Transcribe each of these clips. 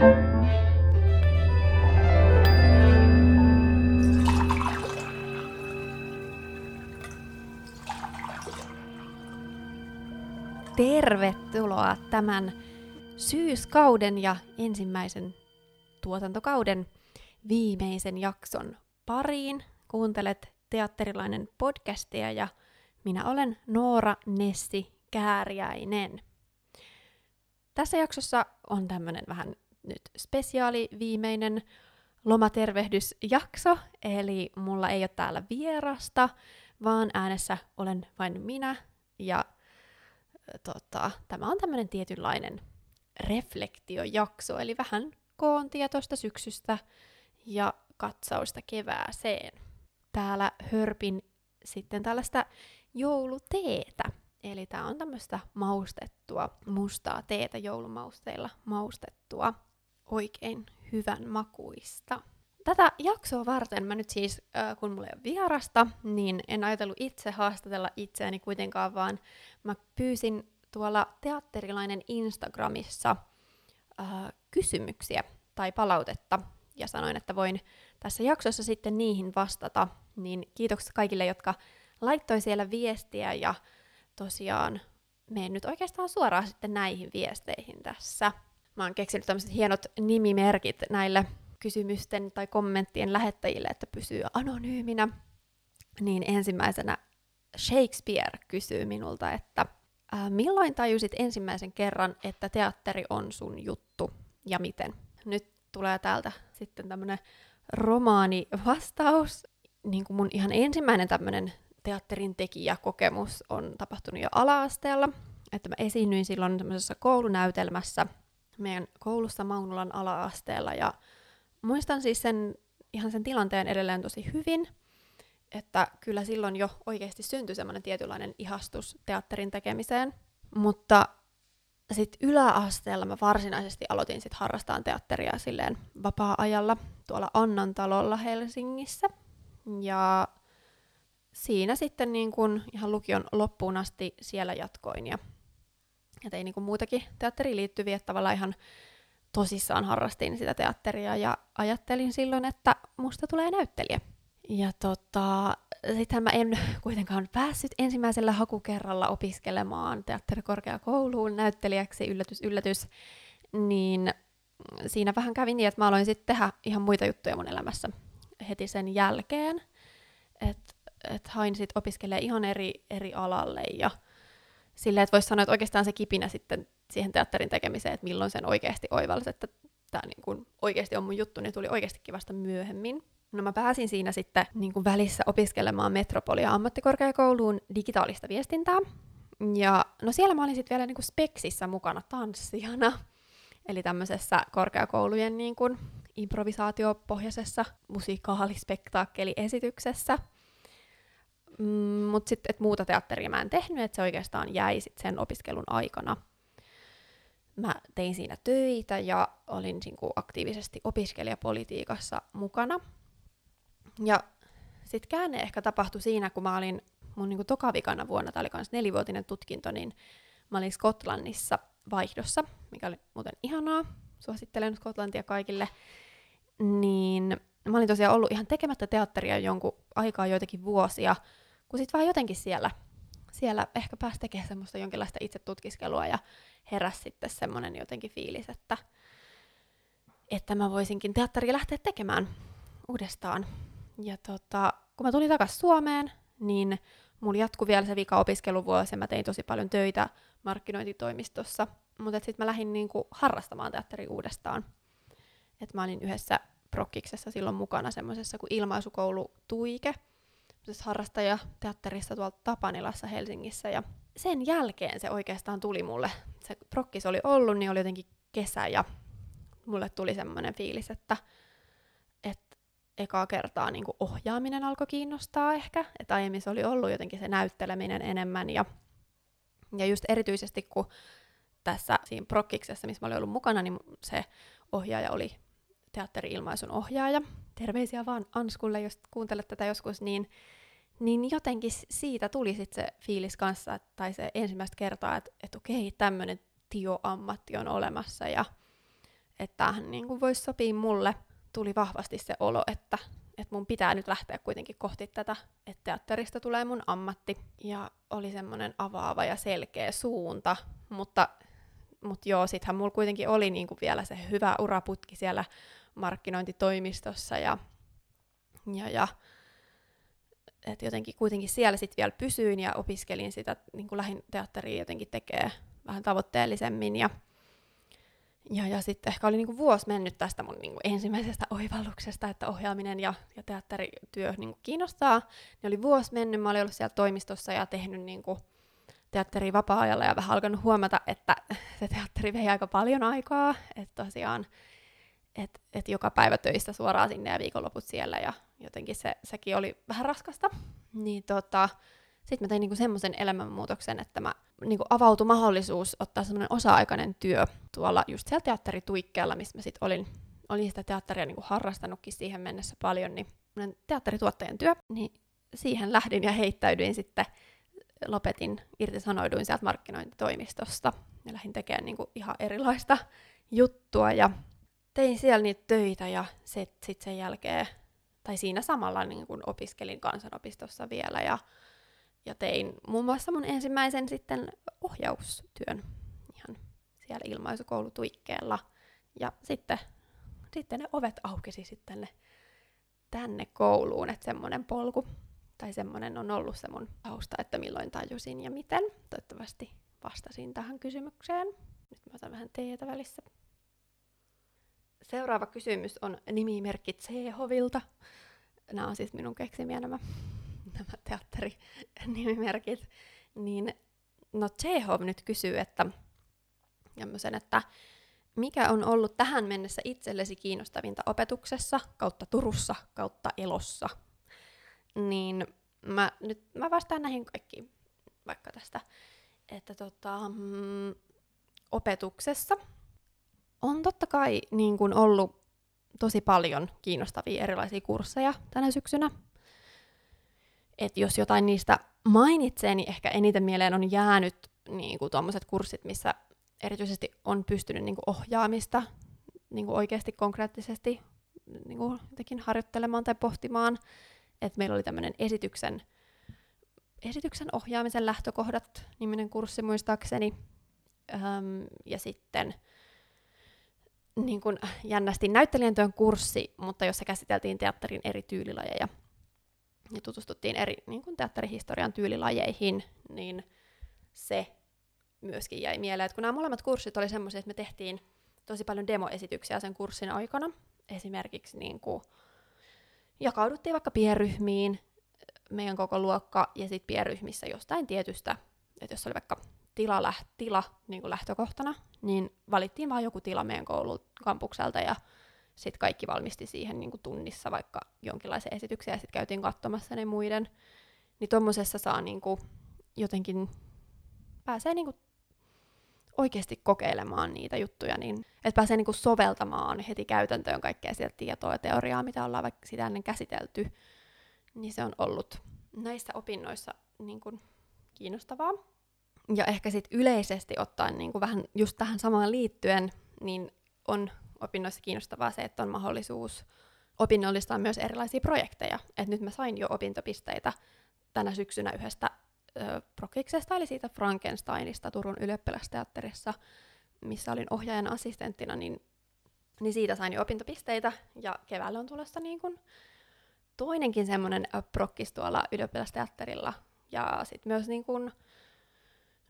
Tervetuloa tämän syyskauden ja ensimmäisen tuotantokauden viimeisen jakson pariin. Kuuntelet teatterilainen podcastia ja minä olen Noora Nessi Kääriäinen. Tässä jaksossa on tämmöinen vähän nyt spesiaali viimeinen lomatervehdysjakso, eli mulla ei ole täällä vierasta, vaan äänessä olen vain minä ja tota, tämä on tämmöinen tietynlainen reflektiojakso, eli vähän koon tietoista syksystä ja katsausta kevääseen. Täällä hörpin sitten tällaista jouluteetä. Eli tää on tämmöistä maustettua mustaa teetä joulumausteilla maustettua oikein hyvän makuista. Tätä jaksoa varten mä nyt siis, äh, kun mulla ei ole vierasta, niin en ajatellut itse haastatella itseäni kuitenkaan, vaan mä pyysin tuolla teatterilainen Instagramissa äh, kysymyksiä tai palautetta ja sanoin, että voin tässä jaksossa sitten niihin vastata. Niin kiitoksia kaikille, jotka laittoi siellä viestiä ja tosiaan menen nyt oikeastaan suoraan sitten näihin viesteihin tässä. Mä oon keksinyt tämmöiset hienot nimimerkit näille kysymysten tai kommenttien lähettäjille, että pysyy anonyyminä. Niin ensimmäisenä Shakespeare kysyy minulta, että milloin tajusit ensimmäisen kerran, että teatteri on sun juttu ja miten? Nyt tulee täältä sitten tämmönen romaani vastaus. Niin kuin mun ihan ensimmäinen tämmöinen teatterin tekijäkokemus on tapahtunut jo ala-asteella. Että mä esiinnyin silloin tämmöisessä koulunäytelmässä meidän koulussa Maunulan ala-asteella ja muistan siis sen, ihan sen tilanteen edelleen tosi hyvin, että kyllä silloin jo oikeasti syntyi semmoinen tietynlainen ihastus teatterin tekemiseen. Mutta sitten yläasteella mä varsinaisesti aloitin sitten harrastaan teatteria silleen vapaa-ajalla tuolla Annan talolla Helsingissä. Ja siinä sitten niin kun ihan lukion loppuun asti siellä jatkoin ja, ja tein niin kun muutakin teatteriin liittyviä, että tavallaan ihan tosissaan harrastin sitä teatteria ja ajattelin silloin, että musta tulee näyttelijä. Ja tota, sittenhän mä en kuitenkaan päässyt ensimmäisellä hakukerralla opiskelemaan teatterikorkeakouluun näyttelijäksi, yllätys, yllätys, niin siinä vähän kävi niin, että mä aloin sitten tehdä ihan muita juttuja mun elämässä heti sen jälkeen. Että et hain sitten opiskelemaan ihan eri, eri alalle ja silleen, että voisi sanoa, että oikeastaan se kipinä sitten siihen teatterin tekemiseen, että milloin sen oikeasti oivalsi, että tämä niin kun oikeasti on mun juttu, niin tuli oikeastikin vasta myöhemmin. No mä pääsin siinä sitten niin kuin välissä opiskelemaan Metropolia ammattikorkeakouluun digitaalista viestintää. Ja no siellä mä olin sitten vielä niin kuin Speksissä mukana tanssijana. Eli tämmöisessä korkeakoulujen niin kuin improvisaatiopohjaisessa musikaalispektaakkeliesityksessä. Mm, Mutta sitten, että muuta teatteria mä en tehnyt, että se oikeastaan jäi sitten sen opiskelun aikana. Mä tein siinä töitä ja olin niin kuin aktiivisesti opiskelijapolitiikassa mukana. Ja sitten käänne ehkä tapahtui siinä, kun mä olin mun niin kuin tokavikana vuonna, tämä oli myös nelivuotinen tutkinto, niin mä olin Skotlannissa vaihdossa, mikä oli muuten ihanaa, suosittelen Skotlantia kaikille, niin mä olin tosiaan ollut ihan tekemättä teatteria jonkun aikaa joitakin vuosia, kun sitten vaan jotenkin siellä, siellä ehkä pääsi tekemään semmoista jonkinlaista itse tutkiskelua ja heräsi sitten semmoinen jotenkin fiilis, että, että mä voisinkin teatteria lähteä tekemään uudestaan. Ja tota, kun mä tulin takaisin Suomeen, niin mulla jatkui vielä se vika opiskeluvuosi ja mä tein tosi paljon töitä markkinointitoimistossa. Mutta sitten mä lähdin niinku harrastamaan teatteri uudestaan. Et mä olin yhdessä prokkiksessa silloin mukana semmoisessa kuin ilmaisukoulu Tuike, harrastajateatterissa tuolta Tapanilassa Helsingissä. Ja sen jälkeen se oikeastaan tuli mulle. Se prokkis oli ollut, niin oli jotenkin kesä ja mulle tuli semmoinen fiilis, että ekaa kertaa niin ohjaaminen alkoi kiinnostaa ehkä, että aiemmin se oli ollut jotenkin se näytteleminen enemmän ja, ja just erityisesti kun tässä siinä prokkiksessa, missä mä olin ollut mukana, niin se ohjaaja oli teatteri-ilmaisun ohjaaja. Terveisiä vaan Anskulle, jos kuuntelet tätä joskus, niin, niin jotenkin siitä tuli sitten se fiilis kanssa, tai se ensimmäistä kertaa, että, että okei, tämmöinen tio-ammatti on olemassa ja että tämähän niin kuin voisi sopia mulle, tuli vahvasti se olo, että, että mun pitää nyt lähteä kuitenkin kohti tätä, että teatterista tulee mun ammatti. Ja oli semmoinen avaava ja selkeä suunta, mutta, mutta joo, sittenhän mulla kuitenkin oli niin kuin vielä se hyvä uraputki siellä markkinointitoimistossa ja, ja, ja että jotenkin kuitenkin siellä sitten vielä pysyin ja opiskelin sitä niin kuin lähin teatteria jotenkin tekee vähän tavoitteellisemmin ja, ja, ja sitten ehkä oli niin kuin vuosi mennyt tästä mun niin kuin ensimmäisestä oivalluksesta, että ohjaaminen ja, ja teatterityö niin kuin kiinnostaa. Niin oli vuosi mennyt, mä olin ollut siellä toimistossa ja tehnyt niin kuin teatteri vapaa-ajalla ja vähän alkanut huomata, että se teatteri vei aika paljon aikaa, että tosiaan että et joka päivä töistä suoraan sinne ja viikonloput siellä ja jotenkin se, sekin oli vähän raskasta. Niin tota, sitten mä tein niinku semmoisen elämänmuutoksen, että mä niinku avautui mahdollisuus ottaa semmoinen osa-aikainen työ tuolla just siellä teatterituikkeella, missä mä sitten olin, olin sitä teatteria niinku harrastanutkin siihen mennessä paljon, niin teatterituottajan työ, niin siihen lähdin ja heittäydyin sitten, lopetin, irtisanoiduin sieltä markkinointitoimistosta ja lähdin tekemään niinku ihan erilaista juttua ja tein siellä niitä töitä ja sitten sit sen jälkeen, tai siinä samalla niin kun opiskelin kansanopistossa vielä ja, ja tein muun muassa mun ensimmäisen sitten ohjaustyön ihan siellä ilmaisukoulutuikkeella. Ja sitten, sitten ne ovet aukesi sitten ne tänne kouluun, että semmoinen polku tai semmoinen on ollut se mun tausta, että milloin tajusin ja miten. Toivottavasti vastasin tähän kysymykseen. Nyt mä otan vähän teetä välissä. Seuraava kysymys on nimimerkki Tsehovilta. Nämä on siis minun keksimiä nämä, nämä teatterinimimerkit. Niin, no Tsehov nyt kysyy, että, että mikä on ollut tähän mennessä itsellesi kiinnostavinta opetuksessa, kautta Turussa, kautta elossa? Niin mä, nyt mä vastaan näihin kaikkiin vaikka tästä, että tota, mm, opetuksessa on totta kai niin kuin ollut tosi paljon kiinnostavia erilaisia kursseja tänä syksynä. Et jos jotain niistä mainitsee, niin ehkä eniten mieleen on jäänyt niin kuin tuommoiset kurssit, missä erityisesti on pystynyt niin kuin ohjaamista niin kuin oikeasti konkreettisesti niin kuin jotenkin harjoittelemaan tai pohtimaan. Et meillä oli tämmöinen esityksen, esityksen ohjaamisen lähtökohdat niminen kurssi muistaakseni. Öm, ja sitten niin kuin jännästi näyttelijän työn kurssi, mutta jossa käsiteltiin teatterin eri tyylilajeja ja tutustuttiin eri niin kuin teatterihistorian tyylilajeihin, niin se myöskin jäi mieleen, että kun nämä molemmat kurssit oli semmoisia, että me tehtiin tosi paljon demoesityksiä sen kurssin aikana. Esimerkiksi niin kuin jakauduttiin vaikka pienryhmiin, meidän koko luokka, ja sitten pienryhmissä jostain tietystä, että jos oli vaikka tila, läht, tila niin kuin lähtökohtana, niin valittiin vain joku tila meidän koulun kampukselta ja sitten kaikki valmisti siihen niin kuin tunnissa vaikka jonkinlaisen esityksen ja sitten käytiin katsomassa ne muiden. Niin tuommoisessa saa niin kuin jotenkin, pääsee niin kuin oikeasti kokeilemaan niitä juttuja, niin että pääsee niin kuin soveltamaan heti käytäntöön kaikkea sieltä tietoa ja teoriaa, mitä ollaan vaikka sitä ennen käsitelty, niin se on ollut näissä opinnoissa niin kuin kiinnostavaa. Ja ehkä sitten yleisesti ottaen niin kuin vähän just tähän samaan liittyen, niin on opinnoissa kiinnostavaa se, että on mahdollisuus opinnollistaa myös erilaisia projekteja. Et nyt mä sain jo opintopisteitä tänä syksynä yhdestä ö, prokiksesta, eli siitä Frankensteinista Turun ylioppilasteatterissa, missä olin ohjaajan assistenttina, niin, niin siitä sain jo opintopisteitä, ja keväällä on tulossa niin kun toinenkin semmoinen prokkis tuolla ylioppilasteatterilla, ja sitten myös niin kun,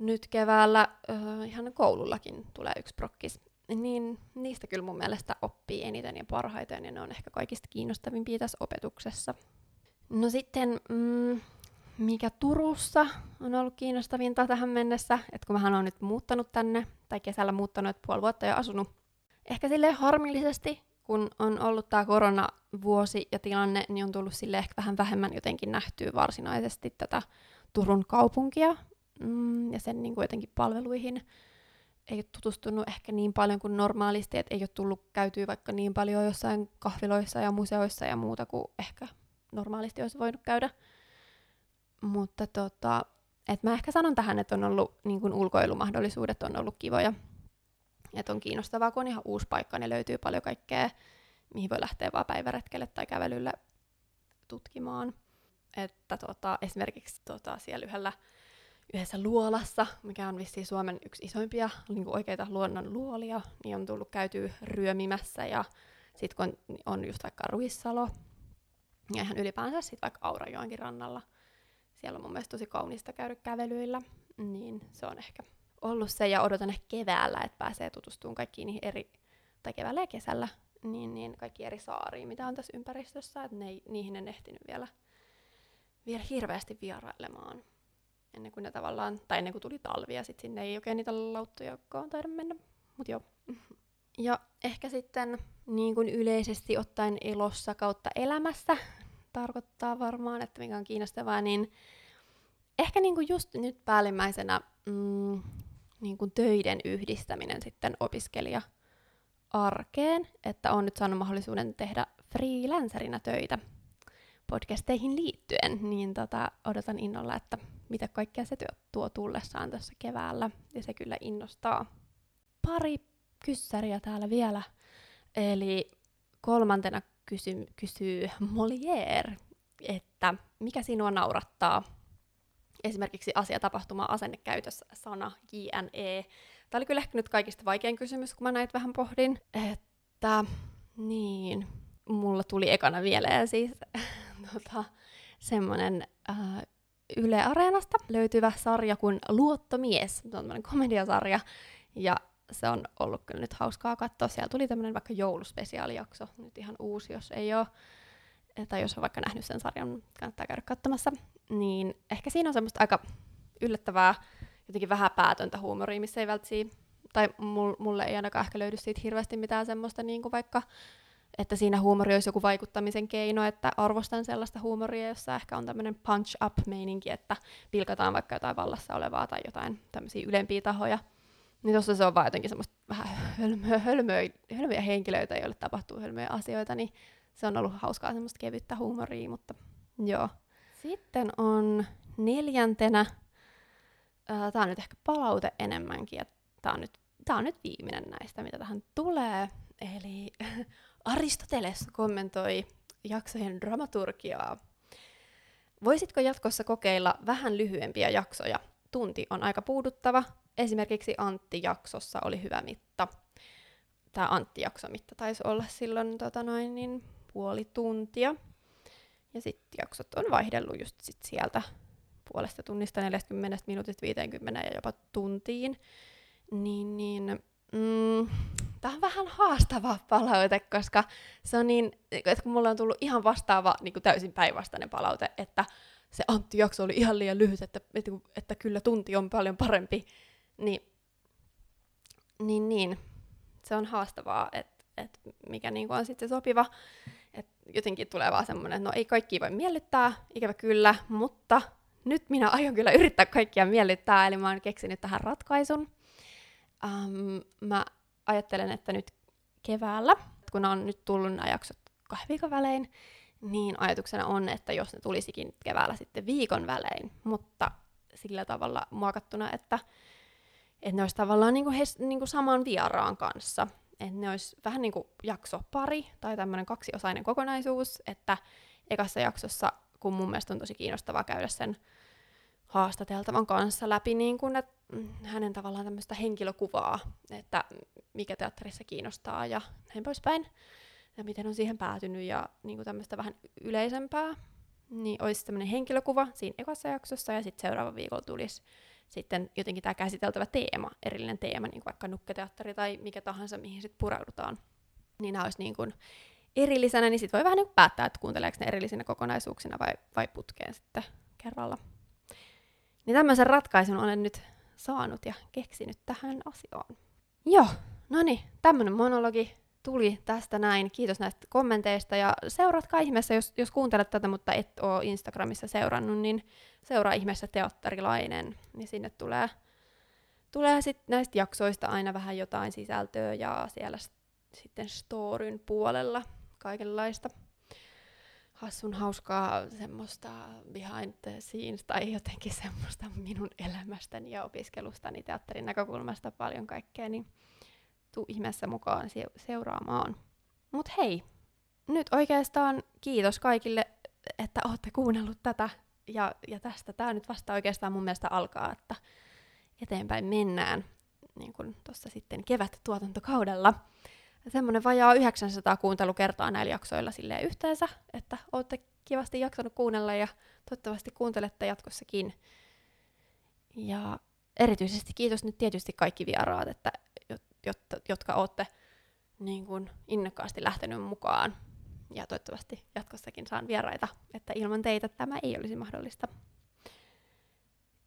nyt keväällä äh, ihan koulullakin tulee yksi prokkis, niin niistä kyllä mun mielestä oppii eniten ja parhaiten, ja ne on ehkä kaikista kiinnostavimpia tässä opetuksessa. No sitten, mm, mikä Turussa on ollut kiinnostavinta tähän mennessä, että kun mähän on nyt muuttanut tänne, tai kesällä muuttanut, että puoli vuotta jo asunut, ehkä sille harmillisesti, kun on ollut tämä koronavuosi ja tilanne, niin on tullut sille ehkä vähän vähemmän jotenkin nähtyä varsinaisesti tätä Turun kaupunkia, mm, ja sen niin kuin jotenkin palveluihin ei ole tutustunut ehkä niin paljon kuin normaalisti, että ei ole tullut käytyä vaikka niin paljon jossain kahviloissa ja museoissa ja muuta kuin ehkä normaalisti olisi voinut käydä. Mutta tota, et mä ehkä sanon tähän, että on ollut niin kuin ulkoilumahdollisuudet on ollut kivoja. Että on kiinnostavaa, kun on ihan uusi paikka, niin löytyy paljon kaikkea, mihin voi lähteä vaan päiväretkelle tai kävelylle tutkimaan. Että tota, esimerkiksi tota, siellä yhdellä, yhdessä luolassa, mikä on vissiin Suomen yksi isoimpia niin kuin oikeita luonnon luolia, niin on tullut käytyä ryömimässä ja sitten kun on, on just vaikka Ruissalo ja ihan ylipäänsä sitten vaikka Aurajoenkin rannalla, siellä on mun mielestä tosi kaunista käydä kävelyillä, niin se on ehkä ollut se, ja odotan ehkä keväällä, että pääsee tutustumaan kaikkiin niihin eri, tai keväällä ja kesällä, niin, niin kaikki eri saariin, mitä on tässä ympäristössä, että ne, niihin en ehtinyt vielä, vielä hirveästi vierailemaan ennen kuin ne tavallaan, tai ennen kuin tuli talvi, ja sitten sinne ei oikein niitä lauttoja taida mennä, mutta joo. Ja ehkä sitten niin kuin yleisesti ottaen elossa kautta elämässä tarkoittaa varmaan, että mikä on kiinnostavaa, niin ehkä niin kuin just nyt päällimmäisenä mm, niin kuin töiden yhdistäminen sitten opiskelija arkeen, että on nyt saanut mahdollisuuden tehdä freelancerina töitä podcasteihin liittyen, niin tota, odotan innolla, että mitä kaikkea se työ tuo tullessaan tässä keväällä, ja se kyllä innostaa. Pari kyssäriä täällä vielä, eli kolmantena kysy- kysyy Molière, että mikä sinua naurattaa esimerkiksi asia, tapahtuma, asennekäytössä, sana, JNE. Tämä oli kyllä ehkä nyt kaikista vaikein kysymys, kun mä näitä vähän pohdin, että niin, mulla tuli ekana mieleen siis tota, semmoinen äh, Yle Areenasta löytyvä sarja kuin Luottomies. Se on tämmöinen komediasarja, ja se on ollut kyllä nyt hauskaa katsoa. Siellä tuli tämmöinen vaikka jouluspesiaalijakso, nyt ihan uusi, jos ei ole tai jos on vaikka nähnyt sen sarjan, kannattaa käydä katsomassa, niin ehkä siinä on semmoista aika yllättävää, jotenkin vähän päätöntä huumoria, missä ei välttämättä, tai mulle ei ainakaan ehkä löydy siitä hirveästi mitään semmoista, niin kuin vaikka, että siinä huumori olisi joku vaikuttamisen keino, että arvostan sellaista huumoria, jossa ehkä on tämmöinen punch-up-meininki, että pilkataan vaikka jotain vallassa olevaa tai jotain tämmöisiä ylempiä tahoja. Niin tuossa se on vaan jotenkin semmoista vähän hölmöä, hölmöä, hölmöjä henkilöitä, joille tapahtuu hölmöjä asioita, niin se on ollut hauskaa semmoista kevyttä huumoria, mutta joo. Sitten on neljäntenä, tämä on nyt ehkä palaute enemmänkin, ja tämä on, nyt, tää on nyt viimeinen näistä, mitä tähän tulee. Eli Aristoteles kommentoi jaksojen dramaturgiaa. Voisitko jatkossa kokeilla vähän lyhyempiä jaksoja? Tunti on aika puuduttava. Esimerkiksi Antti-jaksossa oli hyvä mitta. Tämä Antti-jaksomitta taisi olla silloin tota noin, niin puoli tuntia. Ja sitten jaksot on vaihdellut just sit sieltä puolesta tunnista 40 minuutista 50 ja jopa tuntiin. Niin, niin mm, tämä on vähän haastava palaute, koska se on niin, että kun mulla on tullut ihan vastaava niin kuin täysin päinvastainen palaute, että se Antti-jakso oli ihan liian lyhyt, että, että, että kyllä tunti on paljon parempi, niin, niin, niin se on haastavaa, että, että mikä niin kuin on sitten sopiva et jotenkin tulee vaan semmoinen, että no ei kaikki voi miellyttää, ikävä kyllä, mutta nyt minä aion kyllä yrittää kaikkia miellyttää, eli mä oon keksinyt tähän ratkaisun. Um, mä ajattelen, että nyt keväällä, kun on nyt tullut nämä jaksot kahden viikon välein, niin ajatuksena on, että jos ne tulisikin keväällä sitten viikon välein, mutta sillä tavalla muokattuna, että, että ne olisi tavallaan niin kuin he, niin kuin saman vieraan kanssa. Että ne olisi vähän niin kuin jakso pari tai tämmöinen kaksiosainen kokonaisuus, että ekassa jaksossa, kun mun mielestä on tosi kiinnostavaa käydä sen haastateltavan kanssa läpi niin kuin, että hänen tavallaan tämmöistä henkilökuvaa, että mikä teatterissa kiinnostaa ja näin poispäin, ja miten on siihen päätynyt ja niin kuin tämmöistä vähän yleisempää, niin olisi tämmöinen henkilökuva siinä ekassa jaksossa ja sitten seuraava viikolla tulisi sitten jotenkin tämä käsiteltävä teema, erillinen teema, niin kuin vaikka nukketeatteri tai mikä tahansa, mihin sitten pureudutaan, niin nämä olisi niin kuin erillisenä, niin sitten voi vähän niin päättää, että kuunteleeko ne erillisinä kokonaisuuksina vai, vai putkeen sitten kerralla. Niin tämmöisen ratkaisun olen nyt saanut ja keksinyt tähän asiaan. Joo, no niin, tämmöinen monologi tuli tästä näin. Kiitos näistä kommenteista ja seuratkaa ihmeessä, jos, jos kuuntelet tätä, mutta et ole Instagramissa seurannut, niin seuraa ihmeessä teatterilainen, niin sinne tulee, tulee sitten näistä jaksoista aina vähän jotain sisältöä ja siellä sitten storyn puolella kaikenlaista hassun hauskaa semmoista behind the scenes tai jotenkin semmoista minun elämästäni ja opiskelustani teatterin näkökulmasta paljon kaikkea, niin tuu ihmeessä mukaan se- seuraamaan. Mut hei, nyt oikeastaan kiitos kaikille, että olette kuunnellut tätä. Ja, ja tästä tämä nyt vasta oikeastaan mun mielestä alkaa, että eteenpäin mennään niin kuin tuossa sitten kevät-tuotantokaudella. Semmoinen vajaa 900 kuuntelukertaa näillä jaksoilla silleen yhteensä, että olette kivasti jaksanut kuunnella ja toivottavasti kuuntelette jatkossakin. Ja erityisesti kiitos nyt tietysti kaikki vieraat, että, jotka olette niin kuin innokkaasti lähtenyt mukaan. Ja toivottavasti jatkossakin saan vieraita, että ilman teitä tämä ei olisi mahdollista.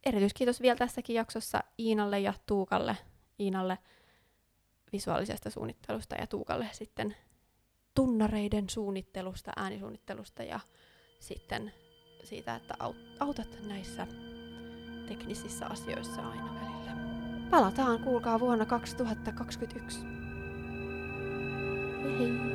Erityiskiitos vielä tässäkin jaksossa Iinalle ja Tuukalle. Iinalle visuaalisesta suunnittelusta ja Tuukalle sitten tunnareiden suunnittelusta, äänisuunnittelusta ja sitten siitä, että autat näissä teknisissä asioissa aina välillä. Palataan, kuulkaa, vuonna 2021. Hei hei!